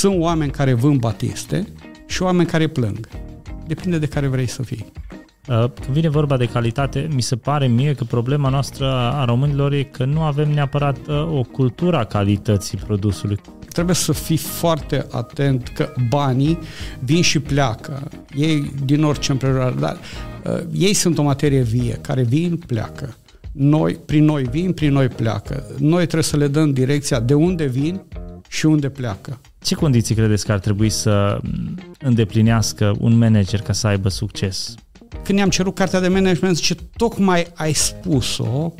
Sunt oameni care vând batiste și oameni care plâng. Depinde de care vrei să fii. Uh, când vine vorba de calitate, mi se pare mie că problema noastră a românilor e că nu avem neapărat uh, o cultură a calității produsului. Trebuie să fii foarte atent că banii vin și pleacă. Ei din orice împrejurare, dar uh, ei sunt o materie vie, care vin, pleacă. Noi, prin noi vin, prin noi pleacă. Noi trebuie să le dăm direcția de unde vin și unde pleacă. Ce condiții credeți că ar trebui să îndeplinească un manager ca să aibă succes? Când i-am cerut cartea de management, zice, tocmai ai spus-o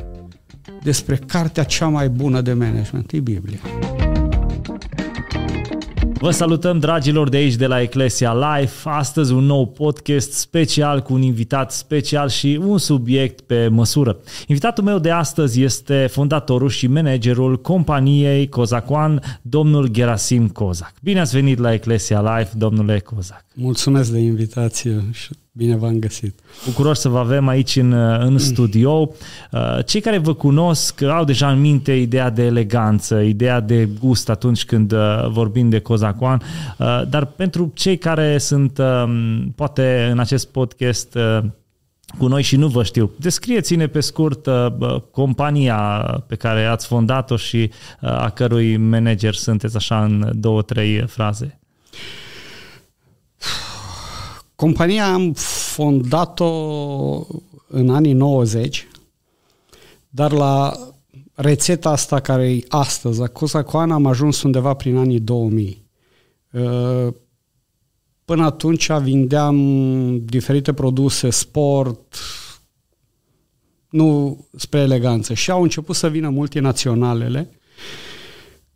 despre cartea cea mai bună de management, e Biblia. Vă salutăm, dragilor, de aici, de la Eclesia Live. Astăzi un nou podcast special cu un invitat special și un subiect pe măsură. Invitatul meu de astăzi este fondatorul și managerul companiei Cozacoan, domnul Gerasim Cozac. Bine ați venit la Eclesia Live, domnule Cozac. Mulțumesc de invitație și Bine v-am găsit. Bucuros să vă avem aici în, în studio. Uh, cei care vă cunosc au deja în minte ideea de eleganță, ideea de gust atunci când uh, vorbim de Cozacoan, uh, dar pentru cei care sunt um, poate în acest podcast cu noi și nu vă știu. Descrieți-ne pe scurt compania pe care ați fondat-o și a cărui manager sunteți așa în două, trei fraze. Compania am fondat-o în anii 90, dar la rețeta asta care e astăzi, Acuza Coana, am ajuns undeva prin anii 2000. Uh, până atunci vindeam diferite produse, sport, nu spre eleganță. Și au început să vină multinaționalele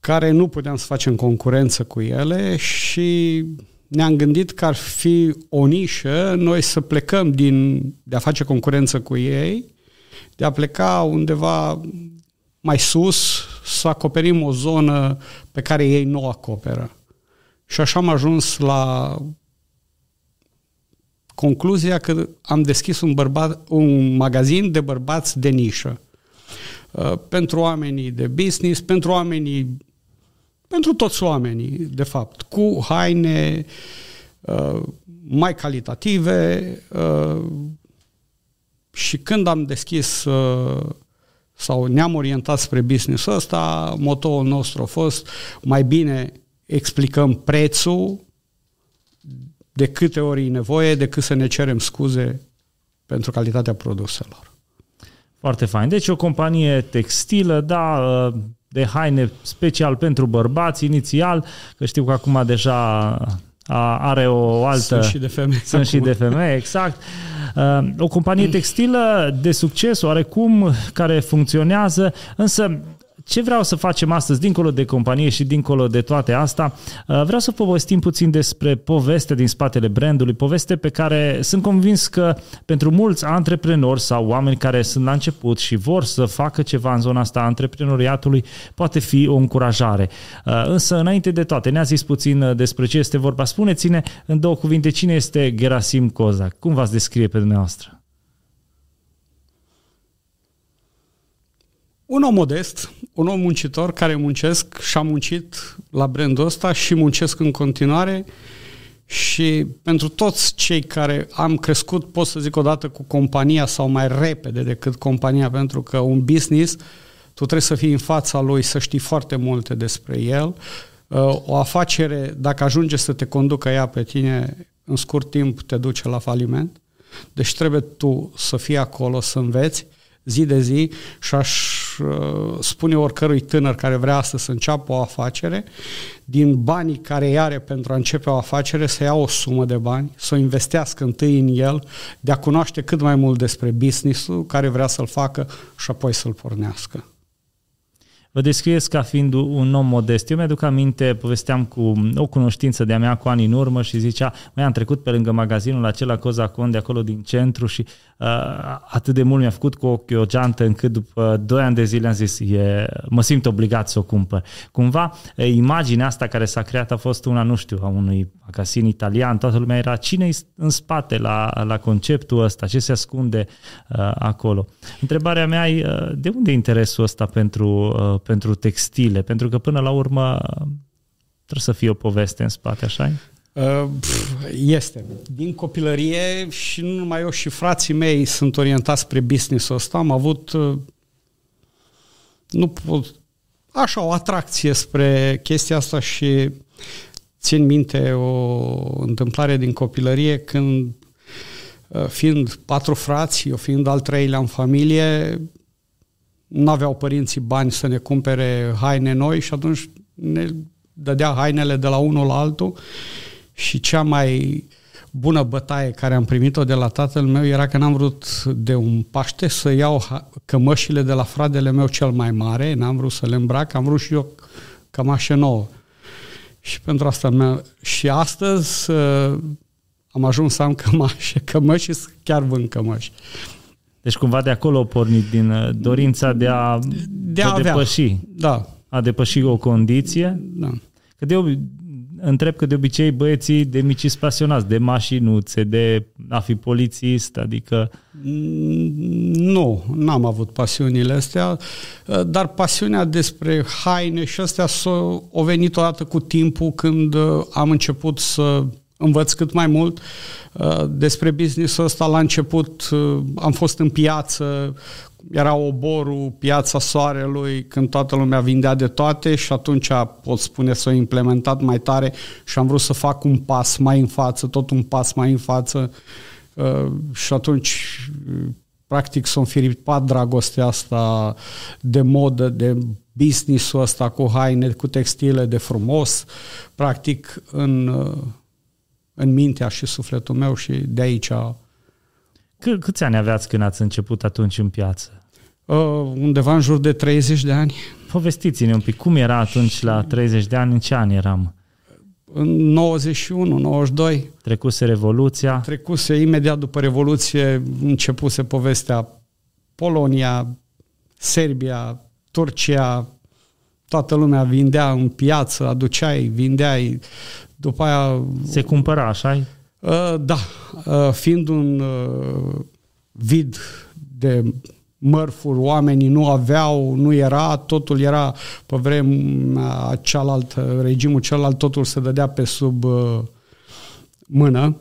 care nu puteam să facem concurență cu ele și ne-am gândit că ar fi o nișă noi să plecăm din, de a face concurență cu ei, de a pleca undeva mai sus, să acoperim o zonă pe care ei nu o acoperă. Și așa am ajuns la concluzia că am deschis un, bărbat, un magazin de bărbați de nișă. Uh, pentru oamenii de business, pentru oamenii pentru toți oamenii, de fapt, cu haine uh, mai calitative uh, și când am deschis uh, sau ne-am orientat spre business ăsta, motoul nostru a fost mai bine explicăm prețul de câte ori e nevoie, decât să ne cerem scuze pentru calitatea produselor. Foarte fain. Deci o companie textilă, da, uh, de haine special pentru bărbați inițial, că știu că acum deja are o altă... Sunt și de femei. Sunt acum. și de femei, exact. O companie textilă de succes, oarecum, care funcționează, însă ce vreau să facem astăzi, dincolo de companie și dincolo de toate asta, uh, vreau să povestim puțin despre poveste din spatele brandului, poveste pe care sunt convins că pentru mulți antreprenori sau oameni care sunt la început și vor să facă ceva în zona asta a antreprenoriatului, poate fi o încurajare. Uh, însă, înainte de toate, ne-a zis puțin uh, despre ce este vorba. Spuneți-ne în două cuvinte cine este Gerasim Cozac. Cum v-ați descrie pe dumneavoastră? Un om modest, un om muncitor care muncesc și a muncit la brandul ăsta și muncesc în continuare și pentru toți cei care am crescut, pot să zic odată cu compania sau mai repede decât compania, pentru că un business, tu trebuie să fii în fața lui, să știi foarte multe despre el. Uh, o afacere, dacă ajunge să te conducă ea pe tine, în scurt timp te duce la faliment. Deci trebuie tu să fii acolo, să înveți zi de zi și aș uh, spune oricărui tânăr care vrea să înceapă o afacere, din banii care îi are pentru a începe o afacere, să ia o sumă de bani, să o investească întâi în el, de a cunoaște cât mai mult despre business-ul care vrea să-l facă și apoi să-l pornească. Vă descrieți ca fiind un om modest. Eu mi-aduc aminte, povesteam cu o cunoștință de-a mea cu ani în urmă și zicea, mai am trecut pe lângă magazinul acela Cozacon de acolo din centru și uh, atât de mult mi-a făcut cu ochii o geantă încât după 2 ani de zile am zis, e, mă simt obligat să o cumpăr. Cumva, imaginea asta care s-a creat a fost una, nu știu, a unui magazin italian, toată lumea era cine în spate la, la conceptul ăsta, ce se ascunde uh, acolo. Întrebarea mea e, uh, de unde e interesul ăsta pentru uh, pentru textile, pentru că până la urmă Trebuie să fie o poveste în spate, așa uh, Este. Din copilărie și nu numai eu și frații mei sunt orientați spre business-ul ăsta. Am avut uh, nu pot, așa o atracție spre chestia asta și țin minte o întâmplare din copilărie când uh, fiind patru frați, eu fiind al treilea în familie, nu aveau părinții bani să ne cumpere haine noi și atunci ne dădea hainele de la unul la altul și cea mai bună bătaie care am primit-o de la tatăl meu era că n-am vrut de un Paște să iau cămășile de la fratele meu cel mai mare, n-am vrut să le îmbrac, am vrut și eu cămașă nouă. Și pentru asta mea, și astăzi uh, am ajuns să am cămașe, cămăși și chiar vând cămăși. Deci cumva de acolo a pornit din uh, dorința de a, de a, a depăși. Da. A depăși o condiție. Da. Că de, întreb că de obicei băieții de mici sunt pasionați de mașinuțe, de a fi polițist, adică... Nu, n-am avut pasiunile astea, dar pasiunea despre haine și astea s-a o venit odată cu timpul când am început să învăț cât mai mult despre business-ul ăsta. La început am fost în piață era oborul, piața soarelui, când toată lumea vindea de toate și atunci pot spune să o implementat mai tare și am vrut să fac un pas mai în față, tot un pas mai în față uh, și atunci practic s-a înfiripat dragostea asta de modă, de business-ul ăsta cu haine, cu textile de frumos, practic în, uh, în mintea și sufletul meu și de aici C- câți ani aveați când ați început atunci în piață? Uh, undeva în jur de 30 de ani. Povestiți-ne un pic, cum era atunci la 30 de ani, în ce an eram? În 91, 92. Trecuse Revoluția? Trecuse imediat după Revoluție, începuse povestea Polonia, Serbia, Turcia, toată lumea vindea în piață, aduceai, vindeai, după aia... Se cumpăra, așa Uh, da, uh, fiind un uh, vid de mărfuri, oamenii nu aveau, nu era, totul era pe vremea cealaltă, regimul celălalt, totul se dădea pe sub uh, mână.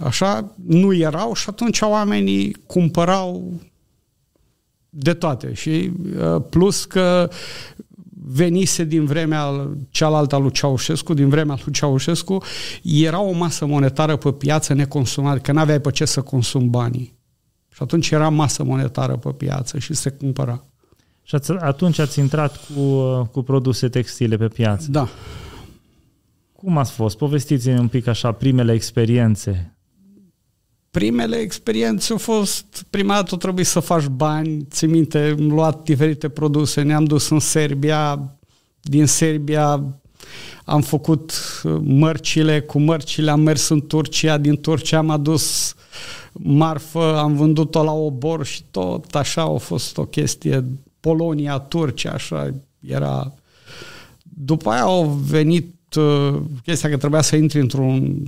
Așa, nu erau și atunci oamenii cumpărau de toate și uh, plus că venise din vremea cealaltă a lui Ceaușescu, din vremea lui Ceaușescu, era o masă monetară pe piață neconsumată, că n-aveai pe ce să consumi banii. Și atunci era masă monetară pe piață și se cumpăra. Și ați, atunci ați intrat cu, cu produse textile pe piață. Da. Cum ați fost? Povestiți-mi un pic așa primele experiențe. Primele experiențe au fost, prima dată trebuie să faci bani, ți minte, am luat diferite produse, ne-am dus în Serbia, din Serbia am făcut mărcile, cu mărcile am mers în Turcia, din Turcia am adus marfă, am vândut-o la obor și tot. Așa a fost o chestie. Polonia, Turcia, așa era. După aia au venit uh, chestia că trebuia să intri într-un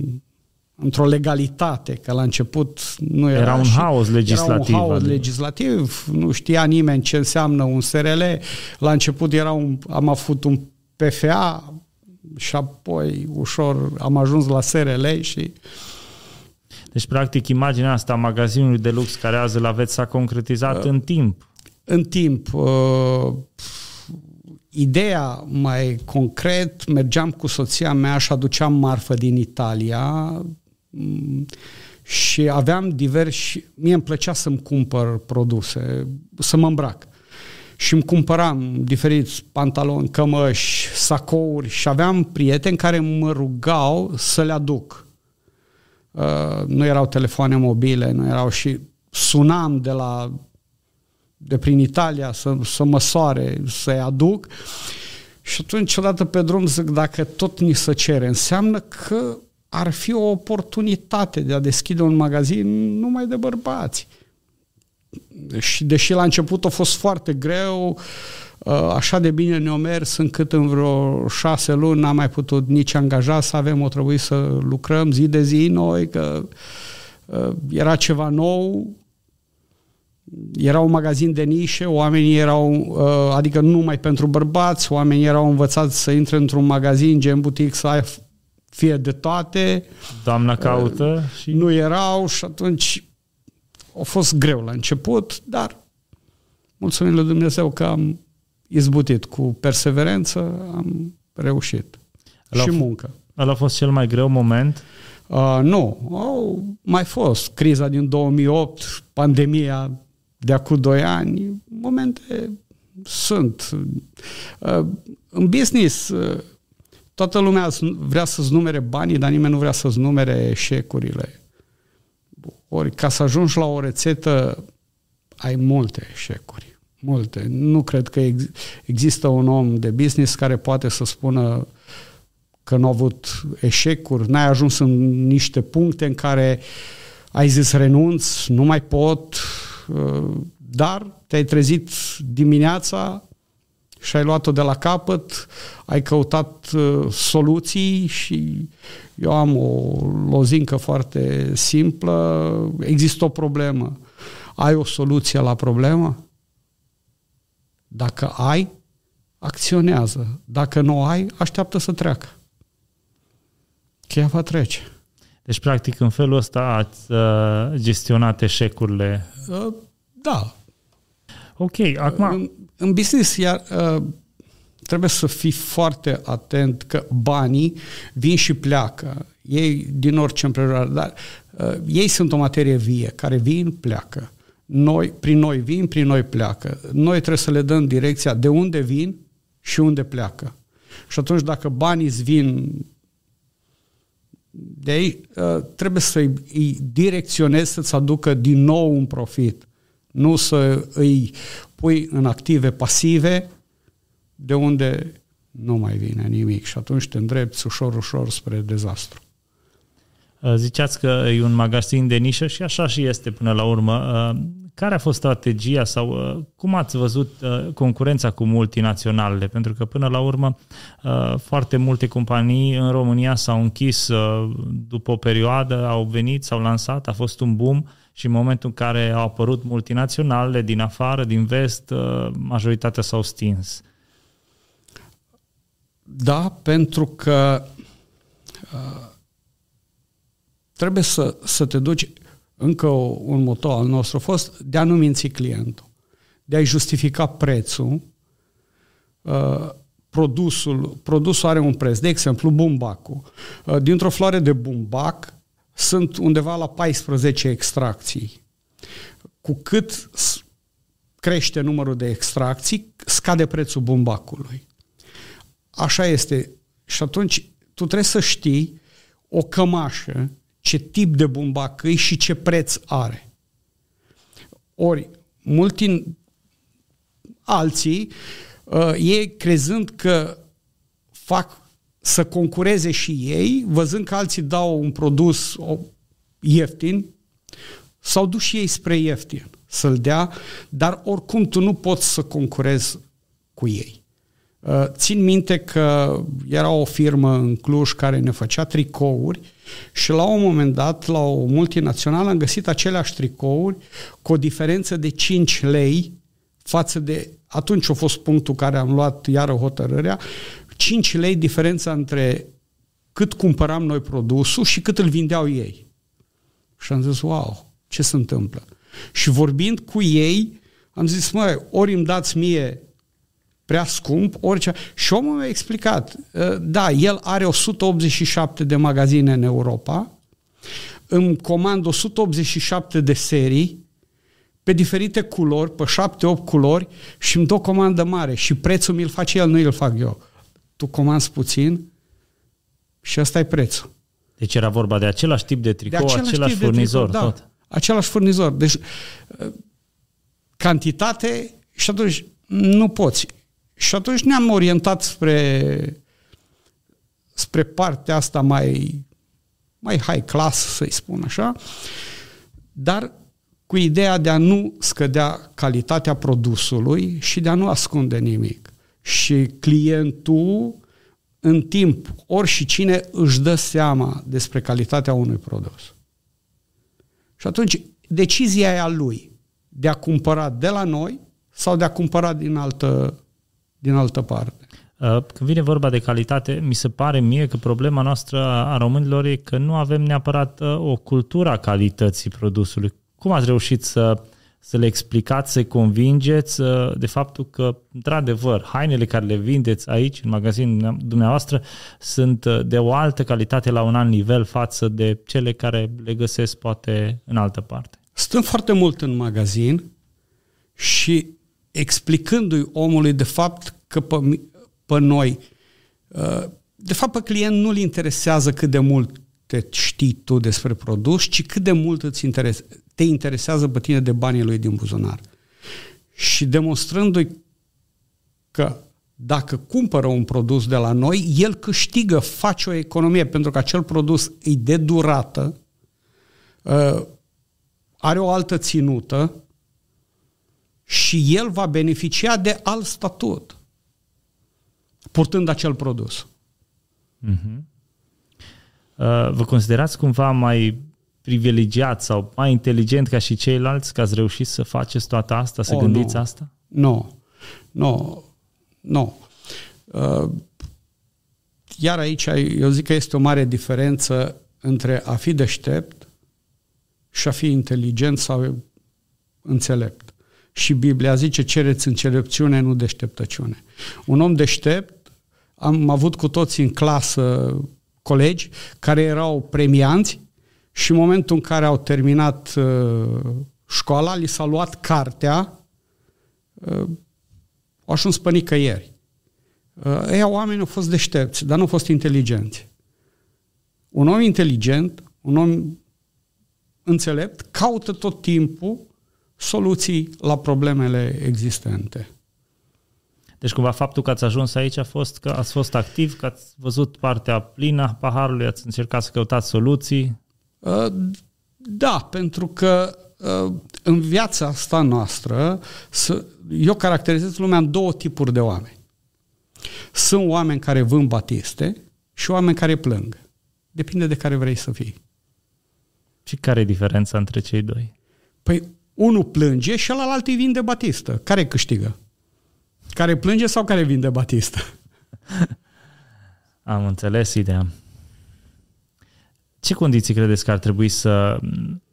într-o legalitate, că la început nu era... Era un haos legislativ. Era un haos legislativ, nu știa nimeni ce înseamnă un SRL. La început era un, am avut un PFA și apoi ușor am ajuns la SRL și uh, deci, practic, imaginea asta a magazinului de lux care azi îl aveți s-a concretizat uh, în timp. În timp. Uh, ideea mai concret, mergeam cu soția mea și aduceam marfă din Italia mm, și aveam diversi... Mie îmi plăcea să-mi cumpăr produse, să mă îmbrac. Și îmi cumpăram diferiți pantaloni, cămăși, sacouri și aveam prieteni care mă rugau să le aduc Uh, nu erau telefoane mobile, nu erau și sunam de la de prin Italia să, să măsoare, să-i aduc și atunci odată pe drum zic dacă tot ni se cere, înseamnă că ar fi o oportunitate de a deschide un magazin numai de bărbați. Și deși la început a fost foarte greu, uh, Uh, așa de bine ne-o mers încât în vreo șase luni n-am mai putut nici angaja să avem, o trebuie să lucrăm zi de zi noi, că uh, era ceva nou. era un magazin de nișe, oamenii erau, uh, adică nu numai pentru bărbați, oamenii erau învățați să intre într-un magazin gen butic să ai fie de toate. Doamna caută și... Nu erau și atunci a fost greu la început, dar mulțumim lui Dumnezeu că am izbutit cu perseverență, am reușit. Ala și muncă. Ăla a fost cel mai greu moment? Uh, nu, au mai fost criza din 2008, pandemia de acum 2 ani, momente sunt. Uh, în business, uh, toată lumea vrea să-ți numere banii, dar nimeni nu vrea să-ți numere eșecurile. Ori ca să ajungi la o rețetă, ai multe eșecuri. Multe. Nu cred că ex- există un om de business care poate să spună că nu a avut eșecuri, n-ai ajuns în niște puncte în care ai zis renunț, nu mai pot, uh, dar te-ai trezit dimineața și ai luat-o de la capăt, ai căutat uh, soluții și eu am o lozincă foarte simplă, există o problemă. Ai o soluție la problemă? Dacă ai, acționează. Dacă nu ai, așteaptă să treacă. Cheia va trece. Deci, practic, în felul ăsta ați uh, gestionat eșecurile. Uh, da. Ok, acum... În, în business, iar, uh, trebuie să fii foarte atent că banii vin și pleacă. Ei din orice împrejurare, dar uh, ei sunt o materie vie, care vin, pleacă. Noi, prin noi vin, prin noi pleacă. Noi trebuie să le dăm direcția de unde vin și unde pleacă. Și atunci dacă banii îți vin de aici, uh, trebuie să îi direcționezi să-ți aducă din nou un profit. Nu să îi pui în active pasive de unde nu mai vine nimic și atunci te îndrepți ușor, ușor spre dezastru. Uh, ziceați că e un magazin de nișă și așa și este până la urmă. Uh, care a fost strategia sau uh, cum ați văzut concurența cu multinaționalele? Pentru că până la urmă foarte multe companii în România s-au închis după o perioadă, au venit, s-au lansat, a fost un boom și în momentul în care au apărut multinaționalele din afară, din vest, majoritatea s-au stins. Da, pentru că uh, trebuie să, să te duci, încă un moto al nostru a fost de a nu minți clientul, de a-i justifica prețul, uh, produsul, produsul are un preț, de exemplu bumbacul. Uh, dintr-o floare de bumbac sunt undeva la 14 extracții. Cu cât crește numărul de extracții, scade prețul bumbacului. Așa este. Și atunci tu trebuie să știi o cămașă ce tip de bumbac e și ce preț are. Ori, multi alții, uh, ei crezând că fac să concureze și ei, văzând că alții dau un produs ieftin, s-au dus și ei spre ieftin să-l dea, dar oricum tu nu poți să concurezi cu ei. Uh, țin minte că era o firmă în Cluj care ne făcea tricouri și la un moment dat, la o multinațională, am găsit aceleași tricouri cu o diferență de 5 lei față de... Atunci a fost punctul care am luat iară hotărârea, 5 lei diferența între cât cumpăram noi produsul și cât îl vindeau ei. Și am zis, wow, ce se întâmplă? Și vorbind cu ei, am zis, măi, ori îmi dați mie prea scump, orice. Și omul mi-a explicat, ă, da, el are 187 de magazine în Europa, îmi comand 187 de serii, pe diferite culori, pe 7-8 culori și îmi dă o comandă mare și prețul mi-l face el, nu îl fac eu. Tu comanzi puțin și ăsta e prețul. Deci era vorba de același tip de tricou, de același, același tip furnizor, de tricou, da, tot. Același furnizor. Deci ă, cantitate și atunci nu poți. Și atunci ne-am orientat spre, spre partea asta mai, mai high class, să-i spun așa, dar cu ideea de a nu scădea calitatea produsului și de a nu ascunde nimic. Și clientul, în timp, ori și cine își dă seama despre calitatea unui produs. Și atunci, decizia e a lui de a cumpăra de la noi sau de a cumpăra din altă, din altă parte. Uh, când vine vorba de calitate, mi se pare mie că problema noastră a românilor e că nu avem neapărat uh, o cultură a calității produsului. Cum ați reușit să, să le explicați, să-i convingeți uh, de faptul că, într-adevăr, hainele care le vindeți aici, în magazin dumneavoastră, sunt de o altă calitate la un alt nivel față de cele care le găsesc poate în altă parte? Stăm foarte mult în magazin și explicându-i omului de fapt că pe, pe noi, uh, de fapt pe client nu-l interesează cât de mult te știi tu despre produs, ci cât de mult îți interes, te interesează pe tine de banii lui din buzunar. Și demonstrându-i că dacă cumpără un produs de la noi, el câștigă, face o economie, pentru că acel produs e de durată, uh, are o altă ținută, și el va beneficia de alt statut purtând acel produs. Uh-huh. Vă considerați cumva mai privilegiat sau mai inteligent ca și ceilalți că ați reușit să faceți toată asta, să oh, gândiți nu. asta? Nu, nu, nu. Uh, iar aici eu zic că este o mare diferență între a fi deștept și a fi inteligent sau înțelept. Și Biblia zice, cereți înțelepciune, nu deșteptăciune. Un om deștept, am avut cu toții în clasă colegi care erau premianți și în momentul în care au terminat uh, școala, li s-a luat cartea, uh, au ajuns pe nicăieri. Uh, ei oameni au fost deștepți, dar nu au fost inteligenți. Un om inteligent, un om înțelept, caută tot timpul soluții la problemele existente. Deci cumva faptul că ați ajuns aici a fost că ați fost activ, că ați văzut partea plină a paharului, ați încercat să căutați soluții? Uh, da, pentru că uh, în viața asta noastră eu caracterizez lumea în două tipuri de oameni. Sunt oameni care vând batiste și oameni care plâng. Depinde de care vrei să fii. Și care e diferența între cei doi? Păi unul plânge și ălalt îi vinde batistă. Care câștigă? Care plânge sau care vinde batistă? Am înțeles ideea. Ce condiții credeți că ar trebui să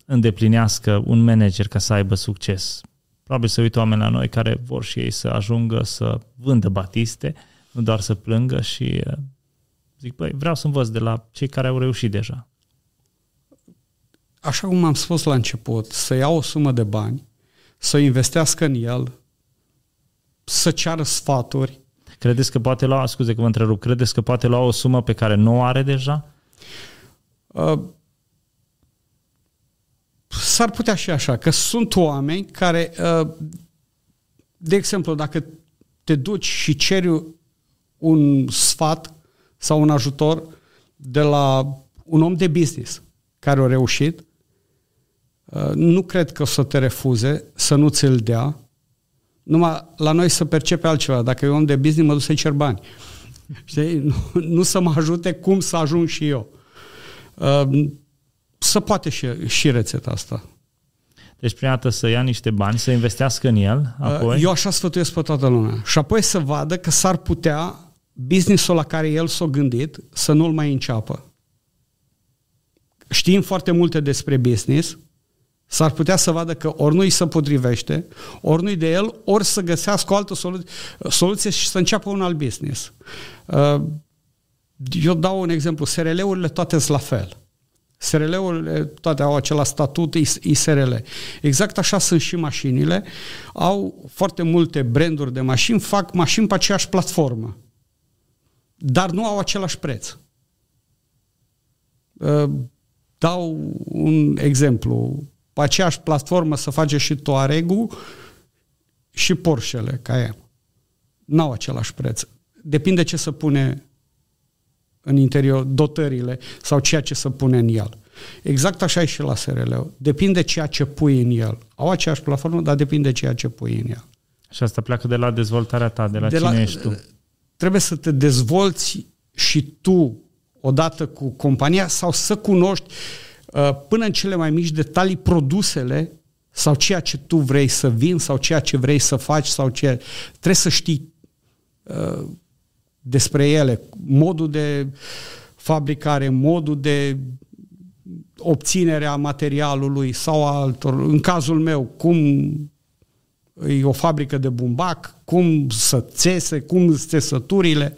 îndeplinească un manager ca să aibă succes? Probabil să uită oameni la noi care vor și ei să ajungă să vândă batiste, nu doar să plângă și zic, băi, vreau să învăț de la cei care au reușit deja așa cum am spus la început, să ia o sumă de bani, să investească în el, să ceară sfaturi. Credeți că poate lua, scuze că vă întrerup, credeți că poate lua o sumă pe care nu o are deja? Uh, s-ar putea și așa, că sunt oameni care, uh, de exemplu, dacă te duci și ceri un sfat sau un ajutor de la un om de business care a reușit, Uh, nu cred că o să te refuze, să nu ți-l dea, numai la noi să percepe altceva. Dacă e om de business, mă duc să-i cer bani. Știi? Nu, nu să mă ajute cum să ajung și eu. Uh, să poate și, și rețeta asta. Deci, prima dată să ia niște bani, să investească în el, uh, apoi... Eu așa sfătuiesc pe toată lumea. Și apoi să vadă că s-ar putea businessul la care el s-a gândit să nu-l mai înceapă. Știm foarte multe despre business, S-ar putea să vadă că ori nu-i se potrivește, ori nu-i de el, ori să găsească o altă solu- soluție și să înceapă un alt business. Uh, eu dau un exemplu. SRL-urile toate sunt la fel. SRL-urile toate au același statut, ISRL. Exact așa sunt și mașinile. Au foarte multe branduri de mașini, fac mașini pe aceeași platformă. Dar nu au același preț. Uh, dau un exemplu pe aceeași platformă să face și Touareg-ul și Porsche-le, ca ea. N-au același preț. Depinde ce să pune în interior, dotările sau ceea ce să pune în el. Exact așa e și la SRL. Depinde ceea ce pui în el. Au aceeași platformă, dar depinde ceea ce pui în el. Și asta pleacă de la dezvoltarea ta, de la de cine la, ești tu. Trebuie să te dezvolți și tu odată cu compania sau să cunoști uh, Uh, până în cele mai mici detalii produsele sau ceea ce tu vrei să vin sau ceea ce vrei să faci sau ce trebuie să știi uh, despre ele, modul de fabricare, modul de obținere a materialului sau a altor. În cazul meu, cum e o fabrică de bumbac, cum să țese, cum țesăturile,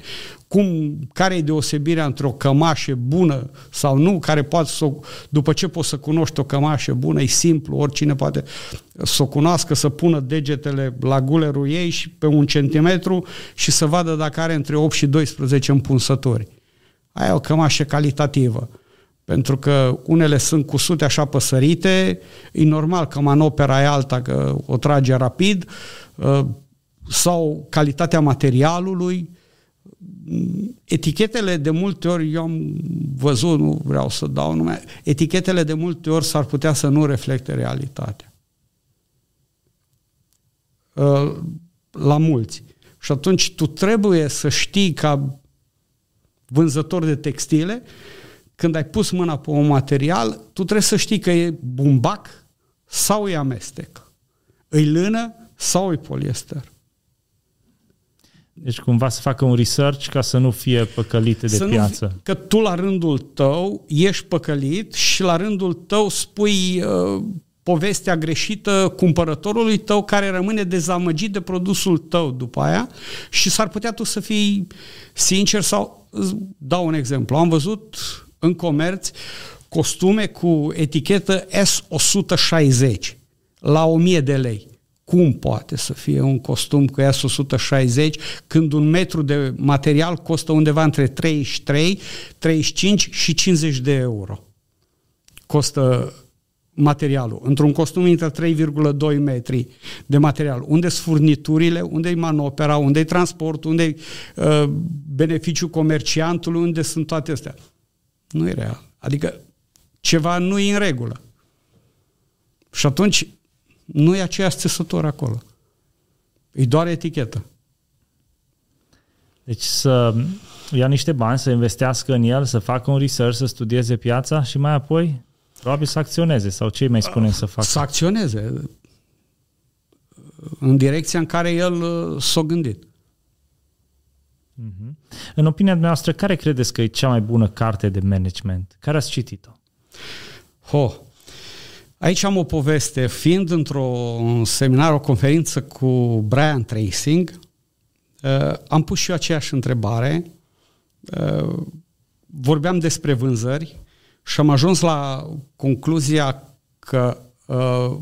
cum, care e deosebirea între o cămașă bună sau nu, care poate să, după ce poți să cunoști o cămașă bună, e simplu, oricine poate să o cunoască, să pună degetele la gulerul ei și pe un centimetru și să vadă dacă are între 8 și 12 împunsături. Aia e o cămașă calitativă. Pentru că unele sunt cu sute așa păsărite, e normal că manopera e alta, că o trage rapid, ă, sau calitatea materialului, etichetele de multe ori, eu am văzut, nu vreau să dau nume, etichetele de multe ori s-ar putea să nu reflecte realitatea. Uh, la mulți. Și atunci tu trebuie să știi ca vânzător de textile, când ai pus mâna pe un material, tu trebuie să știi că e bumbac sau e amestec. Îi lână sau e poliester. Deci cumva să facă un research ca să nu fie păcălite de să piață. Nu, că tu la rândul tău ești păcălit și la rândul tău spui uh, povestea greșită cumpărătorului tău care rămâne dezamăgit de produsul tău după aia și s-ar putea tu să fii sincer sau dau un exemplu. Am văzut în comerț costume cu etichetă S160 la 1000 de lei. Cum poate să fie un costum cu s 160 când un metru de material costă undeva între 33, 35 și 50 de euro? Costă materialul. Într-un costum intră 3,2 metri de material. Unde sunt furniturile, unde e manopera, unde e transportul, unde e uh, beneficiul comerciantului, unde sunt toate astea. Nu e real. Adică ceva nu e în regulă. Și atunci nu e aceeași țesătură acolo. E doar etichetă. Deci să ia niște bani, să investească în el, să facă un research, să studieze piața și mai apoi probabil să acționeze sau ce mai spunem să facă? Să acționeze în direcția în care el uh, s-a gândit. Mm-hmm. În opinia noastră, care credeți că e cea mai bună carte de management? Care ați citit-o? Ho, Aici am o poveste. Fiind într-un seminar, o conferință cu Brian Tracing, uh, am pus și eu aceeași întrebare. Uh, vorbeam despre vânzări și am ajuns la concluzia că uh,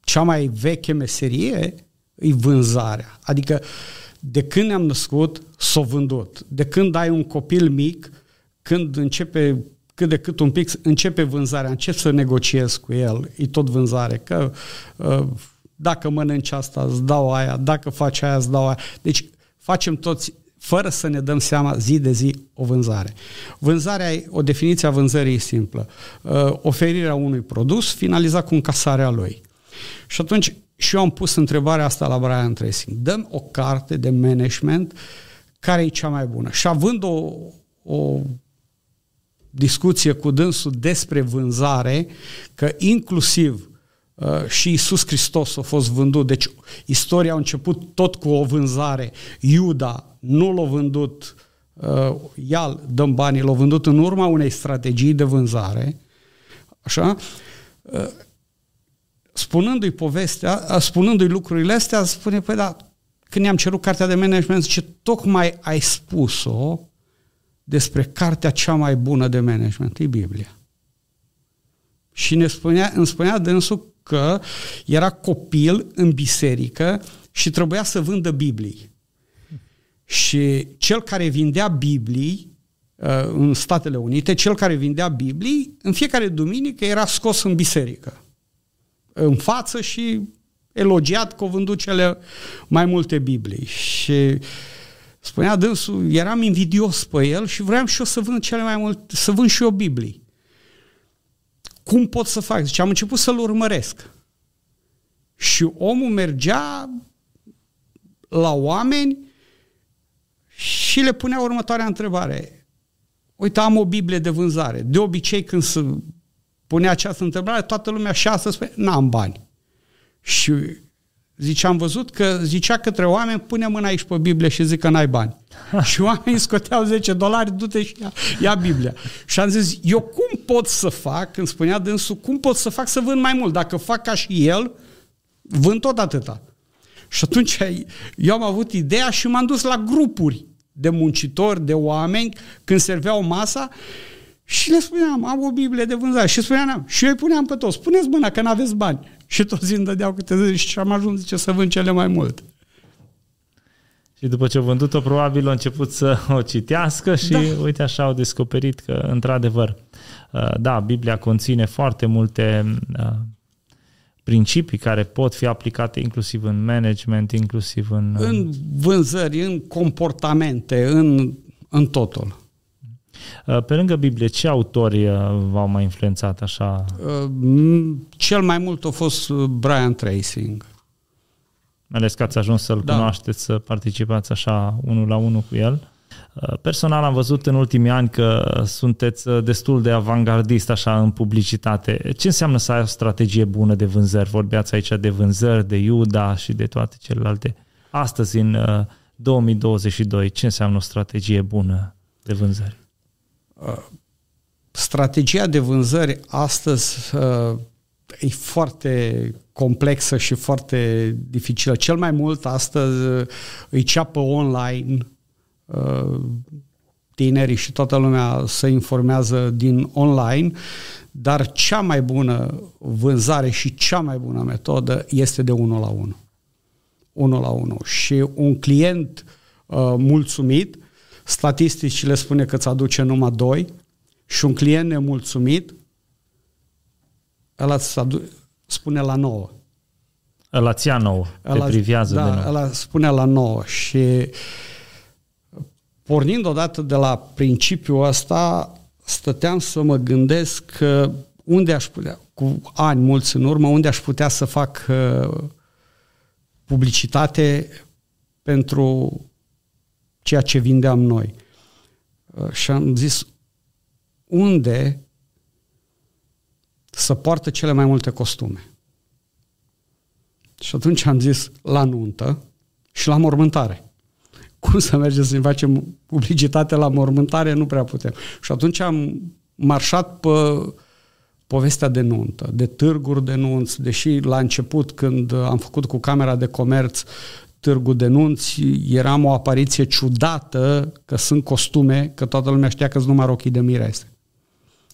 cea mai veche meserie e vânzarea. Adică de când ne-am născut, s-a vândut. De când ai un copil mic, când începe cât de cât un pic începe vânzarea, încep să negociez cu el, e tot vânzare, că uh, dacă mănânci asta, îți dau aia, dacă faci aia, îți dau aia. Deci facem toți, fără să ne dăm seama, zi de zi, o vânzare. Vânzarea, o definiție a vânzării e simplă. Uh, oferirea unui produs, finalizat cu încasarea lui. Și atunci, și eu am pus întrebarea asta la Brian Tracing. Dăm o carte de management care e cea mai bună. Și având o, o discuție cu dânsul despre vânzare, că inclusiv uh, și Isus Hristos a fost vândut. Deci istoria a început tot cu o vânzare. Iuda nu l-a vândut, uh, el dăm banii, l-a vândut în urma unei strategii de vânzare. Așa? Uh, spunându-i povestea, uh, spunându-i lucrurile astea, spune, păi da, când i-am cerut cartea de management, zice, tocmai ai spus-o despre cartea cea mai bună de management, e Biblia. Și ne spunea, îmi spunea dânsul că era copil în biserică și trebuia să vândă Biblii. Și cel care vindea Biblii uh, în Statele Unite, cel care vindea Biblii, în fiecare duminică era scos în biserică. În față și elogiat că au vândut cele mai multe Biblii. Și uh, Spunea dânsul, eram invidios pe el și vreau și eu să vând cele mai mult, să vând și eu Biblii. Cum pot să fac? Zice, am început să-l urmăresc. Și omul mergea la oameni și le punea următoarea întrebare. Uite, am o Biblie de vânzare. De obicei, când se punea această întrebare, toată lumea și asta spune, n-am bani. Și zice, am văzut că zicea către oameni, pune mâna aici pe Biblie și zic că n-ai bani. și oamenii scoteau 10 dolari, du-te și ia, ia Biblia. Și am zis, eu cum pot să fac, când spunea dânsul, cum pot să fac să vând mai mult? Dacă fac ca și el, vând tot atâta. Și atunci eu am avut ideea și m-am dus la grupuri de muncitori, de oameni, când serveau masa și le spuneam, am o Biblie de vânzare. Și spuneam, și eu îi puneam pe toți, puneți mâna că n-aveți bani. Și toți îmi dădeau câte zi și am ajuns, zice, să vând cele mai mult. Și după ce au vândut-o, probabil au început să o citească și da. uite așa au descoperit că, într-adevăr, uh, da, Biblia conține foarte multe uh, principii care pot fi aplicate inclusiv în management, inclusiv în... Uh, în vânzări, în comportamente, în, în totul. Pe lângă Biblie, ce autori v-au mai influențat așa? Cel mai mult a fost Brian Tracing ales că ați ajuns să-l da. cunoașteți, să participați așa unul la unul cu el. Uh, personal am văzut în ultimii ani că sunteți uh, destul de avangardist așa în publicitate. Ce înseamnă să ai o strategie bună de vânzări? Vorbeați aici de vânzări, de Iuda și de toate celelalte. Astăzi, în 2022, uh, ce înseamnă o strategie bună de vânzări? Strategia de vânzări astăzi e foarte complexă și foarte dificilă. Cel mai mult astăzi uh, îi ceapă online uh, tinerii și toată lumea se informează din online, dar cea mai bună vânzare și cea mai bună metodă este de unul la unul. Unul la unul. Și un client uh, mulțumit, statisticile spune că îți aduce numai doi, și un client nemulțumit ăla spune la nouă. Ăla ți nouă, ăla, te privează da, de nou. ăla spune la nouă și pornind odată de la principiul ăsta, stăteam să mă gândesc că unde aș putea, cu ani mulți în urmă, unde aș putea să fac uh, publicitate pentru ceea ce vindeam noi. Uh, și am zis, unde să poartă cele mai multe costume. Și atunci am zis la nuntă și la mormântare. Cum să mergem să ne facem publicitate la mormântare? Nu prea putem. Și atunci am marșat pe povestea de nuntă, de târguri de nunți, deși la început când am făcut cu Camera de Comerț târgul de nunți, eram o apariție ciudată că sunt costume, că toată lumea știa că sunt numai rochii de mirese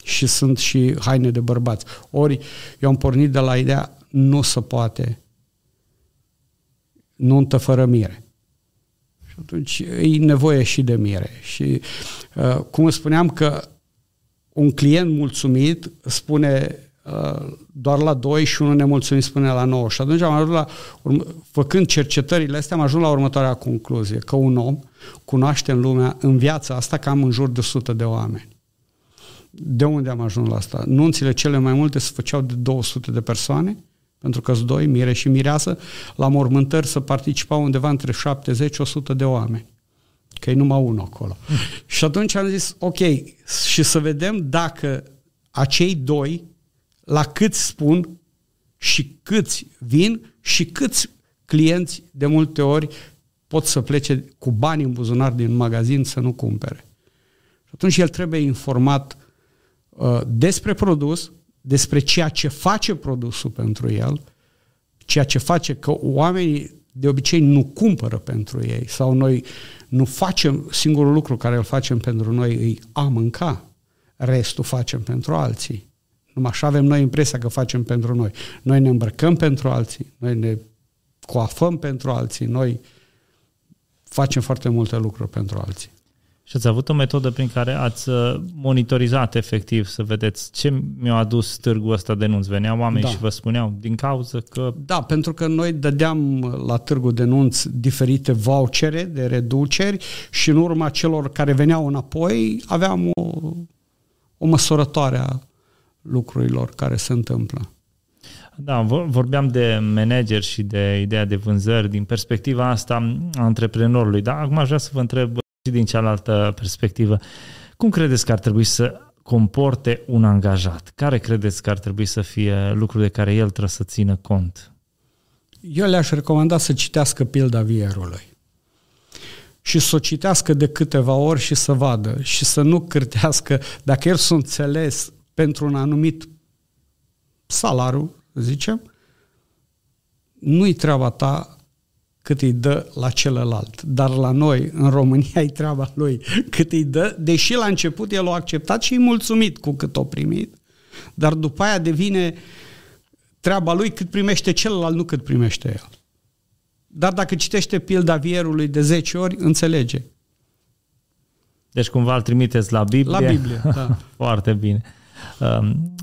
și sunt și haine de bărbați. Ori eu am pornit de la ideea nu se poate nuntă fără mire. Și atunci e nevoie și de mire. Și uh, cum spuneam că un client mulțumit spune uh, doar la 2 și unul nemulțumit spune la 9. Și atunci am ajuns la, făcând cercetările astea, am ajuns la următoarea concluzie, că un om cunoaște în lumea, în viața asta, cam în jur de 100 de oameni. De unde am ajuns la asta? Nunțile cele mai multe se făceau de 200 de persoane, pentru că doi, mire și mireasă, la mormântări să participau undeva între 70-100 de oameni. Că e numai unul acolo. Mm. și atunci am zis, ok, și să vedem dacă acei doi, la câți spun și câți vin și câți clienți de multe ori pot să plece cu bani în buzunar din magazin să nu cumpere. Și atunci el trebuie informat Uh, despre produs, despre ceea ce face produsul pentru el, ceea ce face că oamenii de obicei nu cumpără pentru ei sau noi nu facem, singurul lucru care îl facem pentru noi îi a mânca, restul facem pentru alții. Numai așa avem noi impresia că facem pentru noi. Noi ne îmbrăcăm pentru alții, noi ne coafăm pentru alții, noi facem foarte multe lucruri pentru alții. Și ați avut o metodă prin care ați uh, monitorizat efectiv să vedeți ce mi-a adus târgul ăsta de nunți. Veneau oameni da. și vă spuneau din cauza că... Da, pentru că noi dădeam la târgul de nunți diferite vouchere de reduceri și în urma celor care veneau înapoi aveam o, o măsurătoare a lucrurilor care se întâmplă. Da, vorbeam de manager și de ideea de vânzări din perspectiva asta a antreprenorului, dar acum aș vrea să vă întreb și din cealaltă perspectivă. Cum credeți că ar trebui să comporte un angajat? Care credeți că ar trebui să fie lucruri de care el trebuie să țină cont? Eu le-aș recomanda să citească pilda vierului și să o citească de câteva ori și să vadă și să nu cârtească, dacă el s-a înțeles pentru un anumit salariu, zicem, nu-i treaba ta cât îi dă la celălalt. Dar la noi, în România, e treaba lui cât îi dă, deși la început el a acceptat și e mulțumit cu cât o primit, dar după aia devine treaba lui cât primește celălalt, nu cât primește el. Dar dacă citește pilda vierului de 10 ori, înțelege. Deci cumva îl trimiteți la Biblie. La Biblie, da. Foarte bine. Um,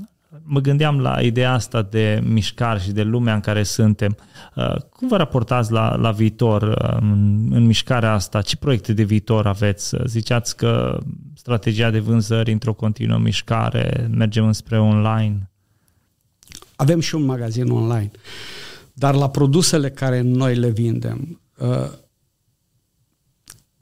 mă gândeam la ideea asta de mișcare și de lumea în care suntem. Uh, cum vă raportați la, la viitor uh, în, în mișcarea asta? Ce proiecte de viitor aveți? Ziceați că strategia de vânzări într-o continuă mișcare, mergem înspre online. Avem și un magazin online. Dar la produsele care noi le vindem, uh,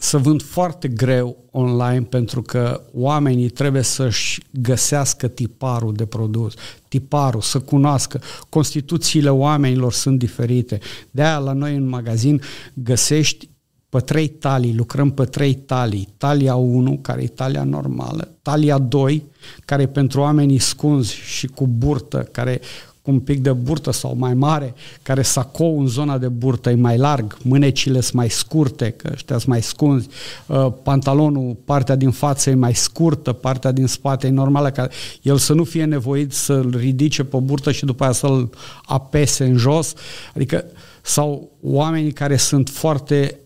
să vând foarte greu online pentru că oamenii trebuie să-și găsească tiparul de produs, tiparul, să cunoască. Constituțiile oamenilor sunt diferite. De aia la noi în magazin găsești pe trei talii, lucrăm pe trei talii. Talia 1, care e talia normală, talia 2, care e pentru oamenii scunzi și cu burtă, care cu un pic de burtă sau mai mare, care sacou în zona de burtă e mai larg, mânecile sunt mai scurte, că ăștia sunt mai scunzi, uh, pantalonul, partea din față e mai scurtă, partea din spate e normală, ca el să nu fie nevoit să-l ridice pe burtă și după aia să-l apese în jos, adică sau oamenii care sunt foarte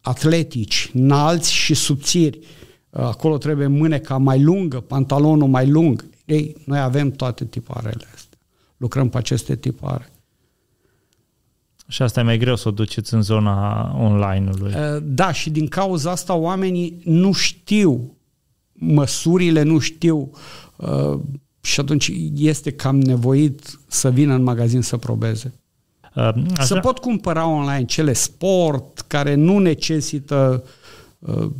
atletici, înalți și subțiri, uh, acolo trebuie mâneca mai lungă, pantalonul mai lung. Ei, noi avem toate tiparele astea lucrăm pe aceste tipare. Și asta e mai greu să o duceți în zona online-ului. Uh, da, și din cauza asta oamenii nu știu măsurile, nu știu uh, și atunci este cam nevoit să vină în magazin să probeze. Uh, așa... Să pot cumpăra online cele sport care nu necesită uh,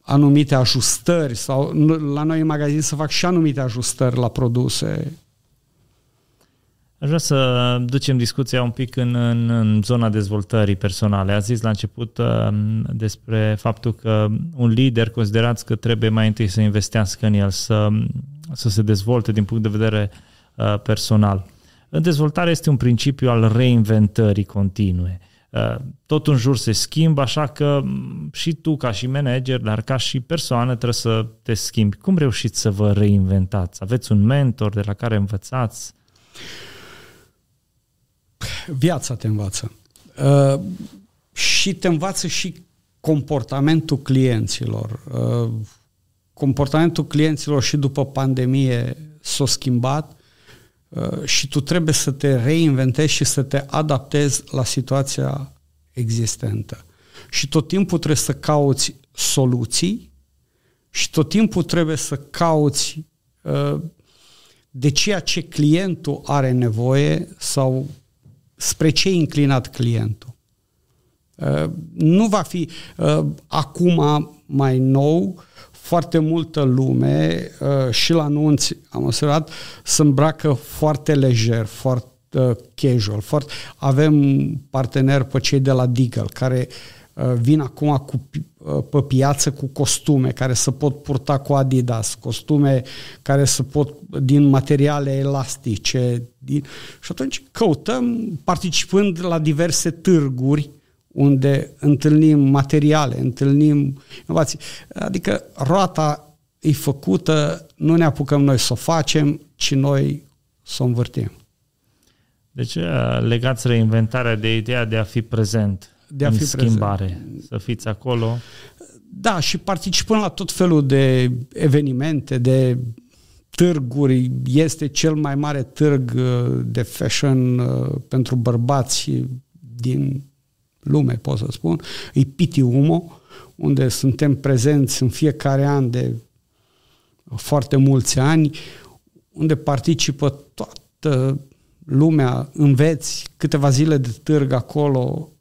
anumite ajustări sau la noi în magazin să fac și anumite ajustări la produse Aș vrea să ducem discuția un pic în, în, în zona dezvoltării personale. Ați zis la început uh, despre faptul că un lider considerați că trebuie mai întâi să investească în el, să, să se dezvolte din punct de vedere uh, personal. În dezvoltare este un principiu al reinventării continue. Uh, tot în jur se schimbă, așa că și tu ca și manager, dar ca și persoană trebuie să te schimbi. Cum reușiți să vă reinventați? Aveți un mentor de la care învățați? Viața te învață. Uh, și te învață și comportamentul clienților. Uh, comportamentul clienților și după pandemie s-a schimbat uh, și tu trebuie să te reinventezi și să te adaptezi la situația existentă. Și tot timpul trebuie să cauți soluții și tot timpul trebuie să cauți uh, de ceea ce clientul are nevoie sau spre ce e inclinat clientul. Uh, nu va fi uh, acum mai nou foarte multă lume uh, și la anunți, am observat, se îmbracă foarte lejer, foarte casual. Foarte... Avem parteneri pe cei de la Deagle care vin acum cu, pe piață cu costume care se pot purta cu Adidas, costume care se pot din materiale elastice, din... Și atunci căutăm, participând la diverse târguri, unde întâlnim materiale, întâlnim inovații. Adică roata e făcută, nu ne apucăm noi să o facem, ci noi să o învârtim. Deci uh, legați reinventarea de ideea de a fi prezent de a în fi schimbare, prezent. să fiți acolo. Da, și participăm la tot felul de evenimente, de târguri, este cel mai mare târg uh, de fashion uh, pentru bărbați din lume, pot să spun, e Piti Umo, unde suntem prezenți în fiecare an de foarte mulți ani, unde participă toată lumea, înveți câteva zile de târg acolo,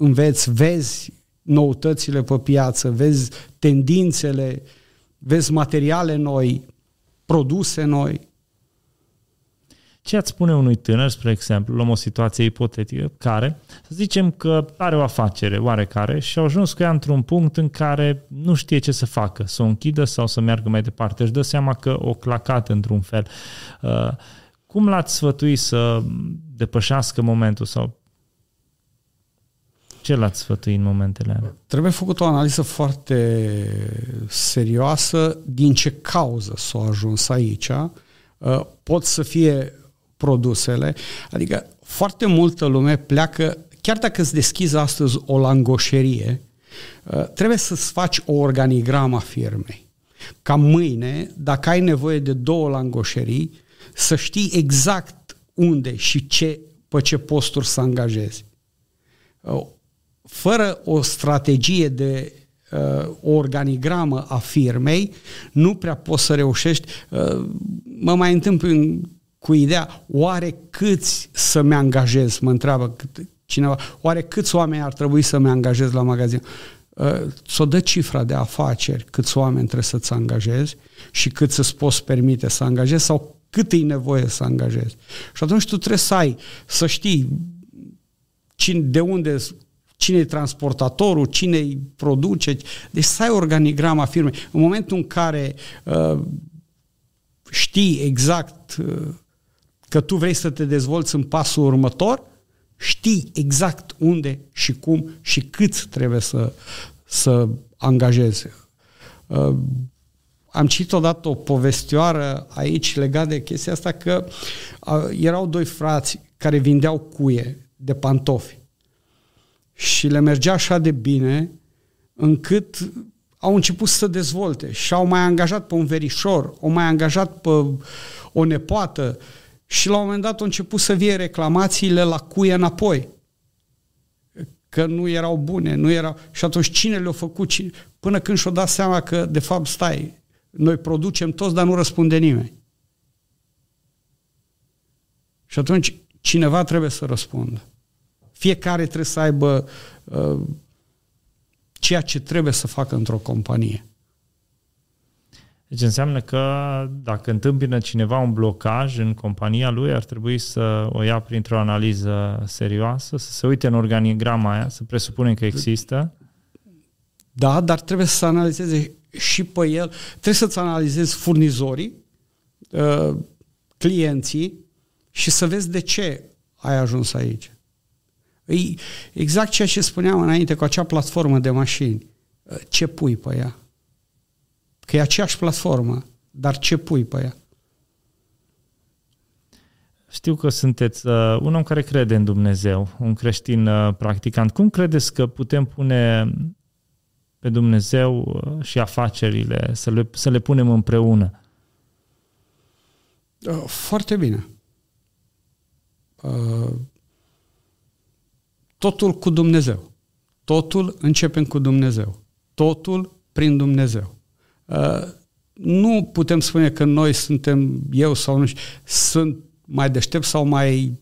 înveți, vezi noutățile pe piață, vezi tendințele, vezi materiale noi, produse noi. Ce ați spune unui tânăr, spre exemplu, luăm o situație ipotetică, care, să zicem că are o afacere oarecare și a ajuns cu ea într-un punct în care nu știe ce să facă, să o închidă sau să meargă mai departe. Își dă seama că o clacat într-un fel. Uh, cum l-ați sfătui să depășească momentul sau ce l-ați sfătui în momentele alea? Trebuie făcut o analiză foarte serioasă din ce cauză s-a ajuns aici. Uh, pot să fie produsele, adică foarte multă lume pleacă, chiar dacă îți deschizi astăzi o langoșerie, uh, trebuie să-ți faci o organigramă a firmei. Ca mâine, dacă ai nevoie de două langoșerii, să știi exact unde și ce, pe ce posturi să angajezi. Uh, fără o strategie de uh, o organigramă a firmei, nu prea poți să reușești. Uh, mă mai întâmpl cu ideea, oare câți să-mi angajez, mă întreabă cineva, oare câți oameni ar trebui să-mi angajez la magazin? Uh, ți-o dă cifra de afaceri, câți oameni trebuie să-ți angajezi și cât să-ți poți permite să angajezi sau cât e nevoie să angajezi. Și atunci tu trebuie să ai, să știi cine, de unde cine e transportatorul, cine îi produce. Deci să ai organigrama firmei. În momentul în care uh, știi exact uh, că tu vrei să te dezvolți în pasul următor, știi exact unde și cum și cât trebuie să, să angajezi. Uh, am citit odată o povestioară aici legat de chestia asta că uh, erau doi frați care vindeau cuie de pantofi și le mergea așa de bine încât au început să se dezvolte și au mai angajat pe un verișor, au mai angajat pe o nepoată și la un moment dat au început să vie reclamațiile la cuie înapoi că nu erau bune, nu erau... Și atunci cine le-a făcut? Cine... Până când și-o dat seama că, de fapt, stai, noi producem toți, dar nu răspunde nimeni. Și atunci cineva trebuie să răspundă. Fiecare trebuie să aibă uh, ceea ce trebuie să facă într-o companie. Deci înseamnă că dacă întâmpină cineva un blocaj în compania lui, ar trebui să o ia printr-o analiză serioasă, să se uite în organigrama aia, să presupunem că există. Da, dar trebuie să analizeze și pe el. Trebuie să-ți analizezi furnizorii, uh, clienții și să vezi de ce ai ajuns aici. E exact ceea ce spuneam înainte cu acea platformă de mașini. Ce pui pe ea? Că e aceeași platformă, dar ce pui pe ea? Știu că sunteți uh, un om care crede în Dumnezeu, un creștin uh, practicant. Cum credeți că putem pune pe Dumnezeu uh, și afacerile, să le, să le punem împreună? Uh, foarte bine. Uh, Totul cu Dumnezeu. Totul începem cu Dumnezeu. Totul prin Dumnezeu. Uh, nu putem spune că noi suntem, eu sau nu știu, sunt mai deștept sau mai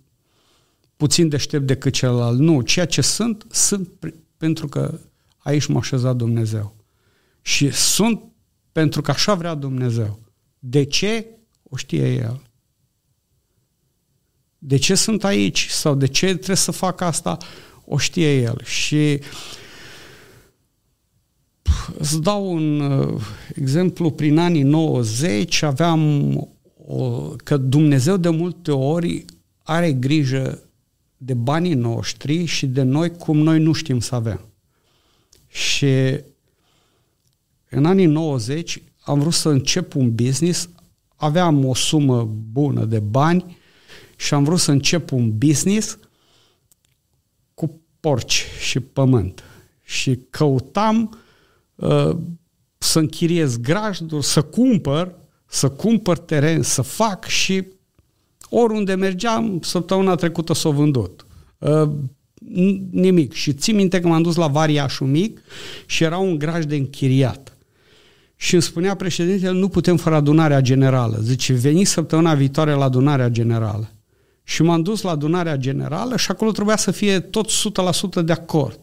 puțin deștept decât celălalt. Nu, ceea ce sunt, sunt pentru că aici m-a așezat Dumnezeu. Și sunt pentru că așa vrea Dumnezeu. De ce? O știe El. De ce sunt aici? Sau de ce trebuie să fac asta? o știe el. Și îți dau un uh, exemplu, prin anii 90 aveam o, că Dumnezeu de multe ori are grijă de banii noștri și de noi cum noi nu știm să avem. Și în anii 90 am vrut să încep un business, aveam o sumă bună de bani și am vrut să încep un business porci și pământ. Și căutam uh, să închiriez grajduri, să cumpăr, să cumpăr teren, să fac și oriunde mergeam, săptămâna trecută s-o vândut. Uh, nimic. Și țin minte că m-am dus la Variașul Mic și era un graj de închiriat. Și îmi spunea președintele, nu putem fără adunarea generală. Zice, veni săptămâna viitoare la adunarea generală. Și m-am dus la adunarea generală și acolo trebuia să fie tot 100% de acord.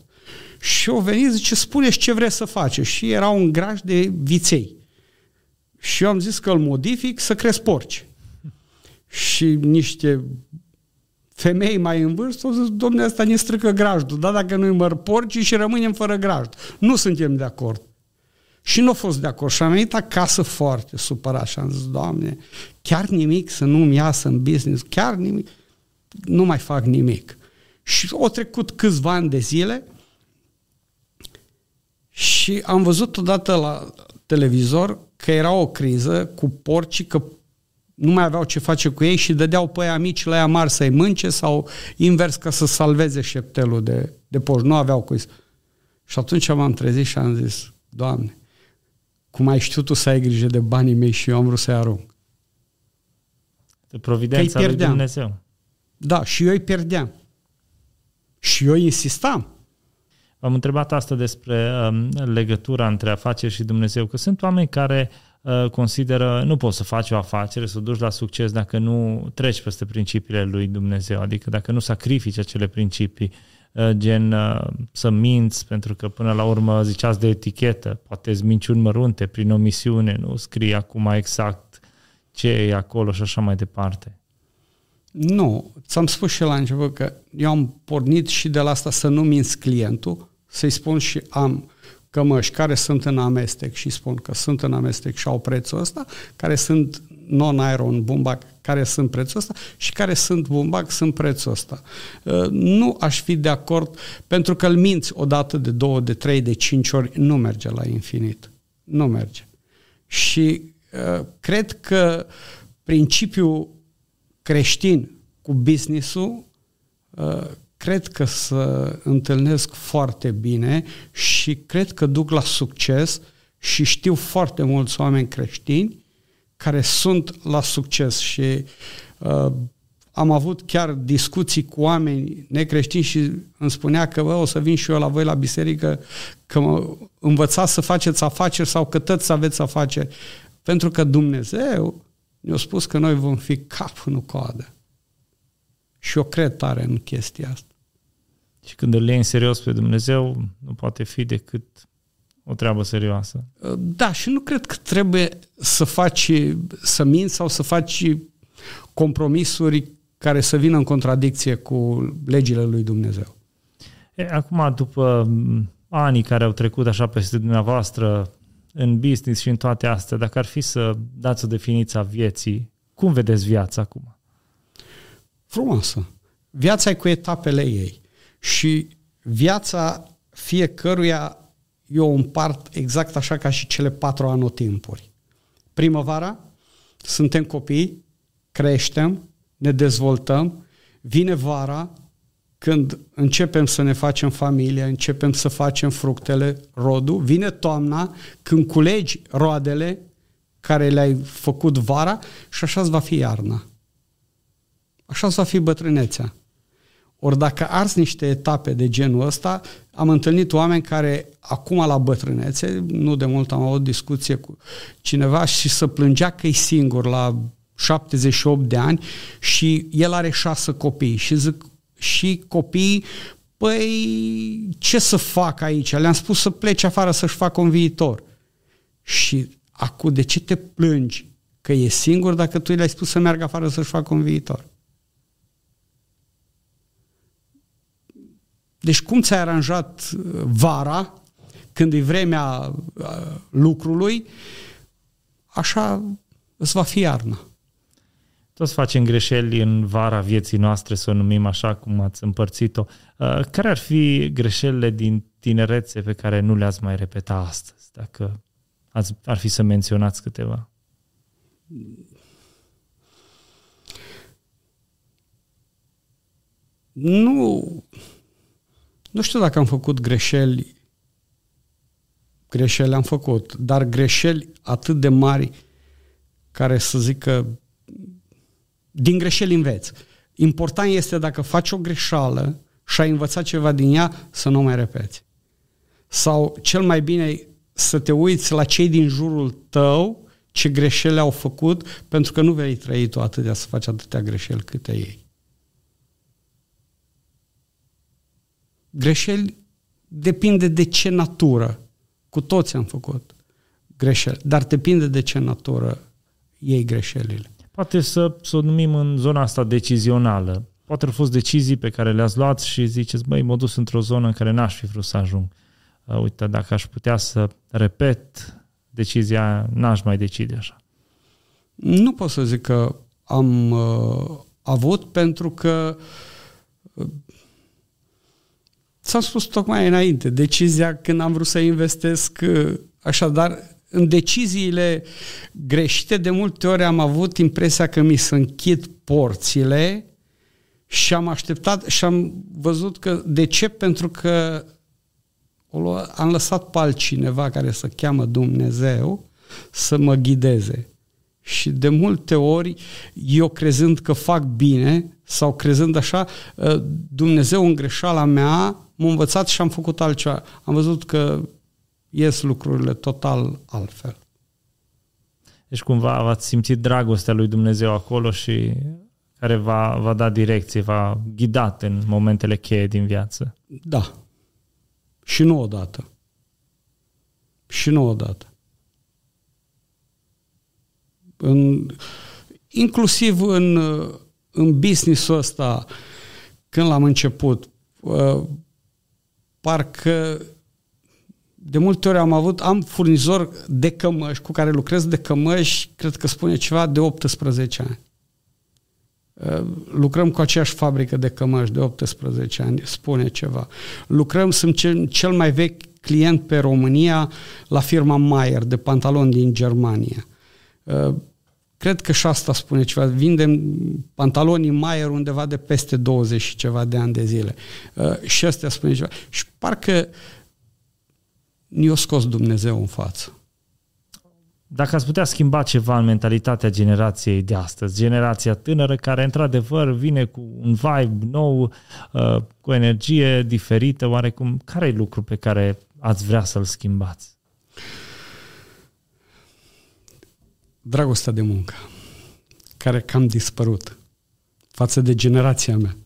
Și au venit, zice, spuneți ce vreți să faceți. Și era un graj de viței. Și eu am zis că îl modific să cresc porci. și niște femei mai în vârstă, au zis, domne, asta ne strică grajdul, da, dacă nu-i măr porci și rămânem fără grajd. Nu suntem de acord. Și nu a fost de acord și am venit acasă foarte supărat și am zis, Doamne, chiar nimic să nu-mi iasă în business, chiar nimic, nu mai fac nimic. Și au trecut câțiva ani de zile și am văzut odată la televizor că era o criză cu porci, că nu mai aveau ce face cu ei și dădeau pe aia mici la ea mari să-i mânce sau invers ca să salveze șeptelul de, de porci. Nu aveau cu Și atunci m-am trezit și am zis, Doamne, cum ai știut tu să ai grijă de banii mei și eu am vrut să-i arunc. De providența lui Dumnezeu. Da, și eu îi pierdeam. Și eu insistam. am întrebat asta despre um, legătura între afaceri și Dumnezeu, că sunt oameni care uh, consideră nu poți să faci o afacere, să o duci la succes dacă nu treci peste principiile lui Dumnezeu, adică dacă nu sacrifici acele principii. Uh, Uh, gen uh, să minți, pentru că până la urmă ziceați de etichetă, poate îți minciuni mărunte prin omisiune, nu scrie acum exact ce e acolo și așa mai departe. Nu, ți-am spus și la început că eu am pornit și de la asta să nu minți clientul, să-i spun și am cămăși care sunt în amestec și spun că sunt în amestec și au prețul ăsta, care sunt non-iron bumbac care sunt prețul ăsta și care sunt bumbac sunt prețul ăsta. Uh, nu aș fi de acord pentru că îl minți o dată de două, de trei, de cinci ori, nu merge la infinit. Nu merge. Și uh, cred că principiul creștin cu businessul uh, cred că să întâlnesc foarte bine și cred că duc la succes și știu foarte mulți oameni creștini care sunt la succes și uh, am avut chiar discuții cu oameni necreștini și îmi spunea că bă, o să vin și eu la voi la biserică că mă învățați să faceți afaceri sau că tăți să aveți afaceri. Pentru că Dumnezeu ne-a spus că noi vom fi cap, nu coadă. Și eu cred tare în chestia asta. Și când îl iei în serios pe Dumnezeu, nu poate fi decât o treabă serioasă. Da, și nu cred că trebuie să faci, să minți sau să faci compromisuri care să vină în contradicție cu legile lui Dumnezeu. E, acum, după anii care au trecut așa peste dumneavoastră în business și în toate astea, dacă ar fi să dați o definiție a vieții, cum vedeți viața acum? Frumoasă. Viața e cu etapele ei. Și viața fiecăruia eu o împart exact așa ca și cele patru anotimpuri. Primăvara, suntem copii, creștem, ne dezvoltăm, vine vara, când începem să ne facem familie, începem să facem fructele, rodul, vine toamna, când culegi roadele care le-ai făcut vara și așa va fi iarna. Așa va fi bătrânețea. Ori dacă ars niște etape de genul ăsta, am întâlnit oameni care acum la bătrânețe, nu de mult am avut discuție cu cineva și să plângea că e singur la 78 de ani și el are șase copii și zic și copiii păi ce să fac aici? Le-am spus să plece afară să-și facă un viitor. Și acum de ce te plângi că e singur dacă tu le-ai spus să meargă afară să-și facă un viitor? Deci cum ți-ai aranjat uh, vara, când e vremea uh, lucrului, așa îți va fi iarna. Toți facem greșeli în vara vieții noastre, să o numim așa cum ați împărțit-o. Uh, care ar fi greșelile din tinerețe pe care nu le-ați mai repeta astăzi, dacă ați, ar fi să menționați câteva? Nu, nu știu dacă am făcut greșeli, greșeli am făcut, dar greșeli atât de mari care să zic că din greșeli înveți. Important este dacă faci o greșeală și ai învățat ceva din ea, să nu mai repeți. Sau cel mai bine să te uiți la cei din jurul tău ce greșeli au făcut, pentru că nu vei trăi tu atâtea să faci atâtea greșeli câte ei. Greșeli depinde de ce natură. Cu toți am făcut greșeli, dar depinde de ce natură iei greșelile. poate să, să o numim în zona asta decizională. Poate au fost decizii pe care le-ați luat și ziceți, băi, m-am dus într-o zonă în care n-aș fi vrut să ajung. Uh, uite, dacă aș putea să repet decizia, n-aș mai decide așa. Nu pot să zic că am uh, avut pentru că uh, ți-am spus tocmai înainte, decizia când am vrut să investesc, uh, așadar, în deciziile greșite, de multe ori am avut impresia că mi se închid porțile și am așteptat și am văzut că de ce? Pentru că am lăsat pe altcineva care se cheamă Dumnezeu să mă ghideze. Și de multe ori, eu crezând că fac bine sau crezând așa, ă, Dumnezeu în greșeala mea m-a învățat și am făcut altceva. Am văzut că ies lucrurile total altfel. Deci cumva ați simțit dragostea lui Dumnezeu acolo și care va, va da direcție, va ghidat în momentele cheie din viață. Da. Și nu odată. Și nu odată. În, inclusiv în, în business-ul ăsta, când l-am început, uh, parcă de multe ori am avut, am furnizor de cămăși cu care lucrez de cămăși, cred că spune ceva de 18 ani. Uh, lucrăm cu aceeași fabrică de cămăși de 18 ani, spune ceva. Lucrăm, sunt cel, cel mai vechi client pe România la firma Mayer de pantaloni din Germania. Uh, cred că și asta spune ceva. Vindem pantalonii Mayer undeva de peste 20 și ceva de ani de zile. Uh, și astea spune ceva. Și parcă ne-a scos Dumnezeu în față. Dacă ați putea schimba ceva în mentalitatea generației de astăzi, generația tânără care într-adevăr vine cu un vibe nou, uh, cu energie diferită, oarecum, care e lucru pe care ați vrea să-l schimbați? Dragostea de muncă, care cam dispărut față de generația mea.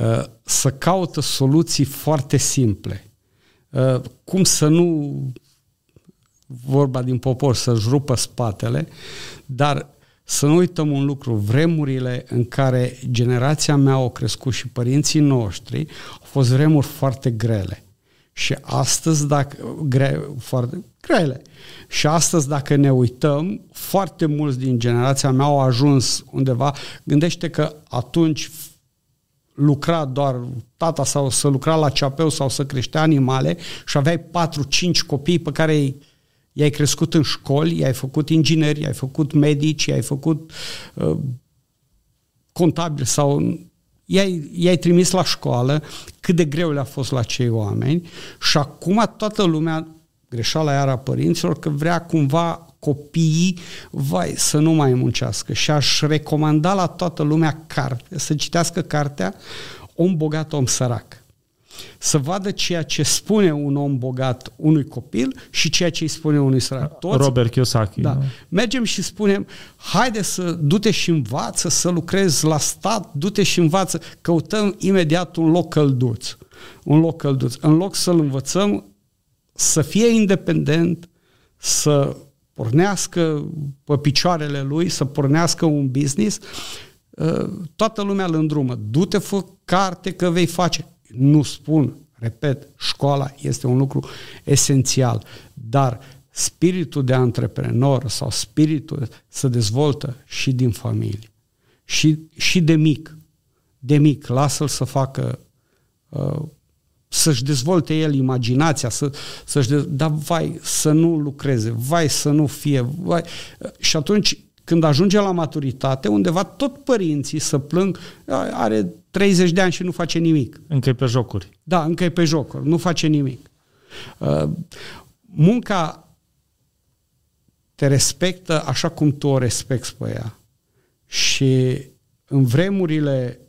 Uh, să caută soluții foarte simple. Uh, cum să nu vorba din popor, să-și rupă spatele, dar să nu uităm un lucru, vremurile în care generația mea au crescut și părinții noștri au fost vremuri foarte grele. Și astăzi, dacă, gre, foarte grele. Și astăzi, dacă ne uităm, foarte mulți din generația mea au ajuns undeva. Gândește că atunci lucra doar tata sau să lucra la ceapeu sau să creștea animale și aveai 4-5 copii pe care îi i-ai crescut în școli, i-ai făcut ingineri, i-ai făcut medici, i-ai făcut uh, contabili sau i-ai, i-ai trimis la școală, cât de greu le-a fost la cei oameni și acum toată lumea, greșeala iară a părinților, că vrea cumva copiii vai, să nu mai muncească. Și aș recomanda la toată lumea carte, să citească cartea Om bogat, om sărac să vadă ceea ce spune un om bogat unui copil și ceea ce îi spune unui sărac. Toți, Robert Kiyosaki. Da. Mergem și spunem, haide să du-te și învață să lucrezi la stat, du-te și învață, căutăm imediat un loc călduț. Un loc călduț. În loc să-l învățăm să fie independent, să pornească pe picioarele lui, să pornească un business, ă, toată lumea îl îndrumă. Du-te, fă carte că vei face nu spun, repet, școala este un lucru esențial, dar spiritul de antreprenor sau spiritul se dezvoltă și din familie. Și, și de mic. De mic, lasă-l să facă uh, să-și dezvolte el imaginația, să, să-și de- dar vai, să nu lucreze, vai, să nu fie, vai. Și atunci când ajunge la maturitate, undeva tot părinții să plâng, are 30 de ani și nu face nimic. Încă e pe jocuri. Da, încă e pe jocuri, nu face nimic. Uh, munca te respectă așa cum tu o respecti pe ea. Și în vremurile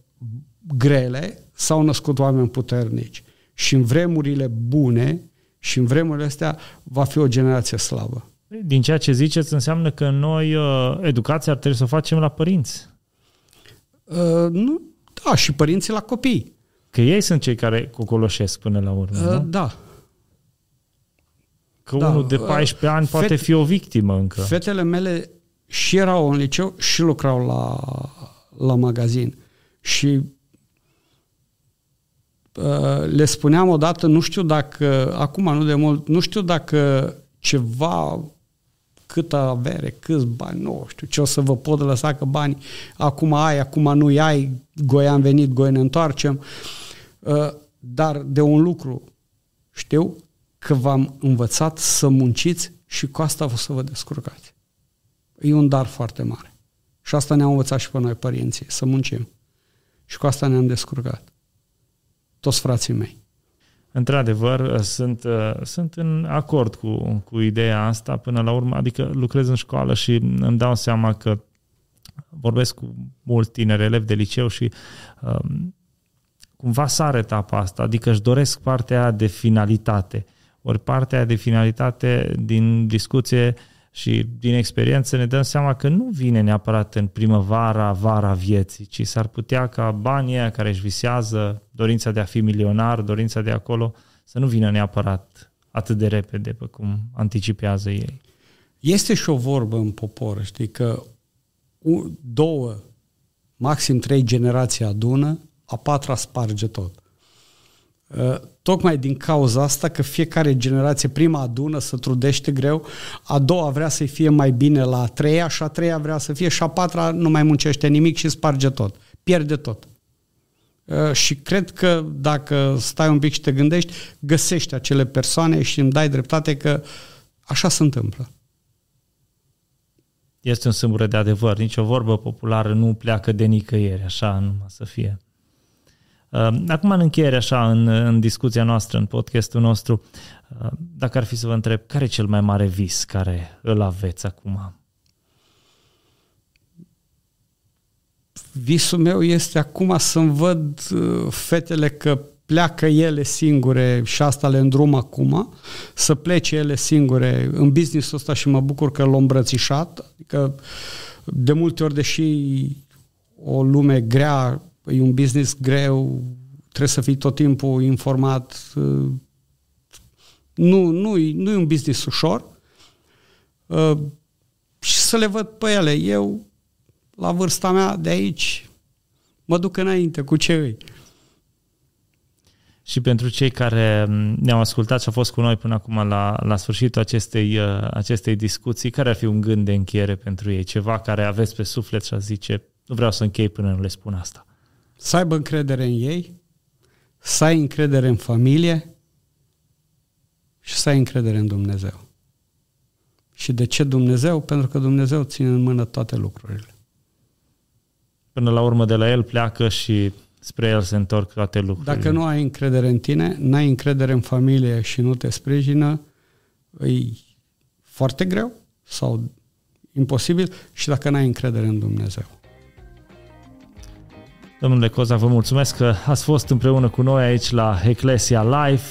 grele s-au născut oameni puternici. Și în vremurile bune și în vremurile astea va fi o generație slabă. Din ceea ce ziceți, înseamnă că noi uh, educația ar trebui să o facem la părinți. Uh, nu, da, și părinții la copii. Că ei sunt cei care cocoloșesc până la urmă, uh, nu? Da. Că da, unul de 14 uh, ani poate fi o victimă încă. Fetele mele și erau în liceu și lucrau la, la magazin. Și uh, le spuneam odată, nu știu dacă, acum nu de mult, nu știu dacă ceva câtă avere, câți bani, nu știu ce o să vă pot lăsa că bani acum ai, acum nu ai, goi am venit, goi ne întoarcem. Uh, dar de un lucru știu că v-am învățat să munciți și cu asta o să vă descurcați. E un dar foarte mare. Și asta ne-au învățat și pe noi părinții, să muncim. Și cu asta ne-am descurcat. Toți frații mei. Într-adevăr, sunt, sunt în acord cu, cu ideea asta până la urmă, adică lucrez în școală și îmi dau seama că vorbesc cu mulți tineri elevi de liceu și um, cumva sar etapa asta, adică își doresc partea de finalitate. Ori partea de finalitate din discuție și din experiență ne dăm seama că nu vine neapărat în primăvara, vara vieții, ci s-ar putea ca banii care își visează, dorința de a fi milionar, dorința de acolo, să nu vină neapărat atât de repede pe cum anticipează ei. Este și o vorbă în popor, știi, că două, maxim trei generații adună, a patra sparge tot. Uh, tocmai din cauza asta că fiecare generație, prima adună, să trudește greu, a doua vrea să fie mai bine la a treia și a treia vrea să fie și a patra nu mai muncește nimic și sparge tot. Pierde tot. Uh, și cred că dacă stai un pic și te gândești, găsești acele persoane și îmi dai dreptate că așa se întâmplă. Este un sâmbure de adevăr. Nici o vorbă populară nu pleacă de nicăieri, așa numai să fie. Uh, acum, în încheiere, așa, în, în discuția noastră, în podcastul nostru, uh, dacă ar fi să vă întreb, care e cel mai mare vis care îl aveți acum? Visul meu este acum să-mi văd uh, fetele că pleacă ele singure și asta le îndrum acum, să plece ele singure în businessul ăsta și mă bucur că l-am îmbrățișat. Adică de multe ori, deși o lume grea e un business greu, trebuie să fii tot timpul informat. Nu, nu, nu e un business ușor. Uh, și să le văd pe ele. Eu, la vârsta mea de aici, mă duc înainte cu ce îi. Și pentru cei care ne-au ascultat și au fost cu noi până acum la, la sfârșitul acestei, uh, acestei discuții, care ar fi un gând de încheiere pentru ei? Ceva care aveți pe suflet și a zice, nu vreau să închei până nu le spun asta să aibă încredere în ei, să ai încredere în familie și să ai încredere în Dumnezeu. Și de ce Dumnezeu? Pentru că Dumnezeu ține în mână toate lucrurile. Până la urmă de la El pleacă și spre El se întorc toate lucrurile. Dacă nu ai încredere în tine, n-ai încredere în familie și nu te sprijină, e foarte greu sau imposibil și dacă n-ai încredere în Dumnezeu. Domnule Coza, vă mulțumesc că ați fost împreună cu noi aici la Ecclesia Live.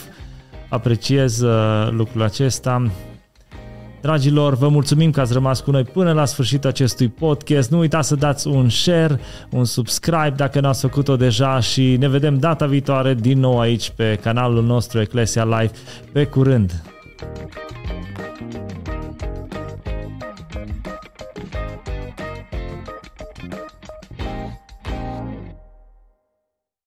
Apreciez uh, lucrul acesta. Dragilor, vă mulțumim că ați rămas cu noi până la sfârșitul acestui podcast. Nu uitați să dați un share, un subscribe dacă n-ați făcut-o deja și ne vedem data viitoare din nou aici pe canalul nostru Ecclesia Live. Pe curând!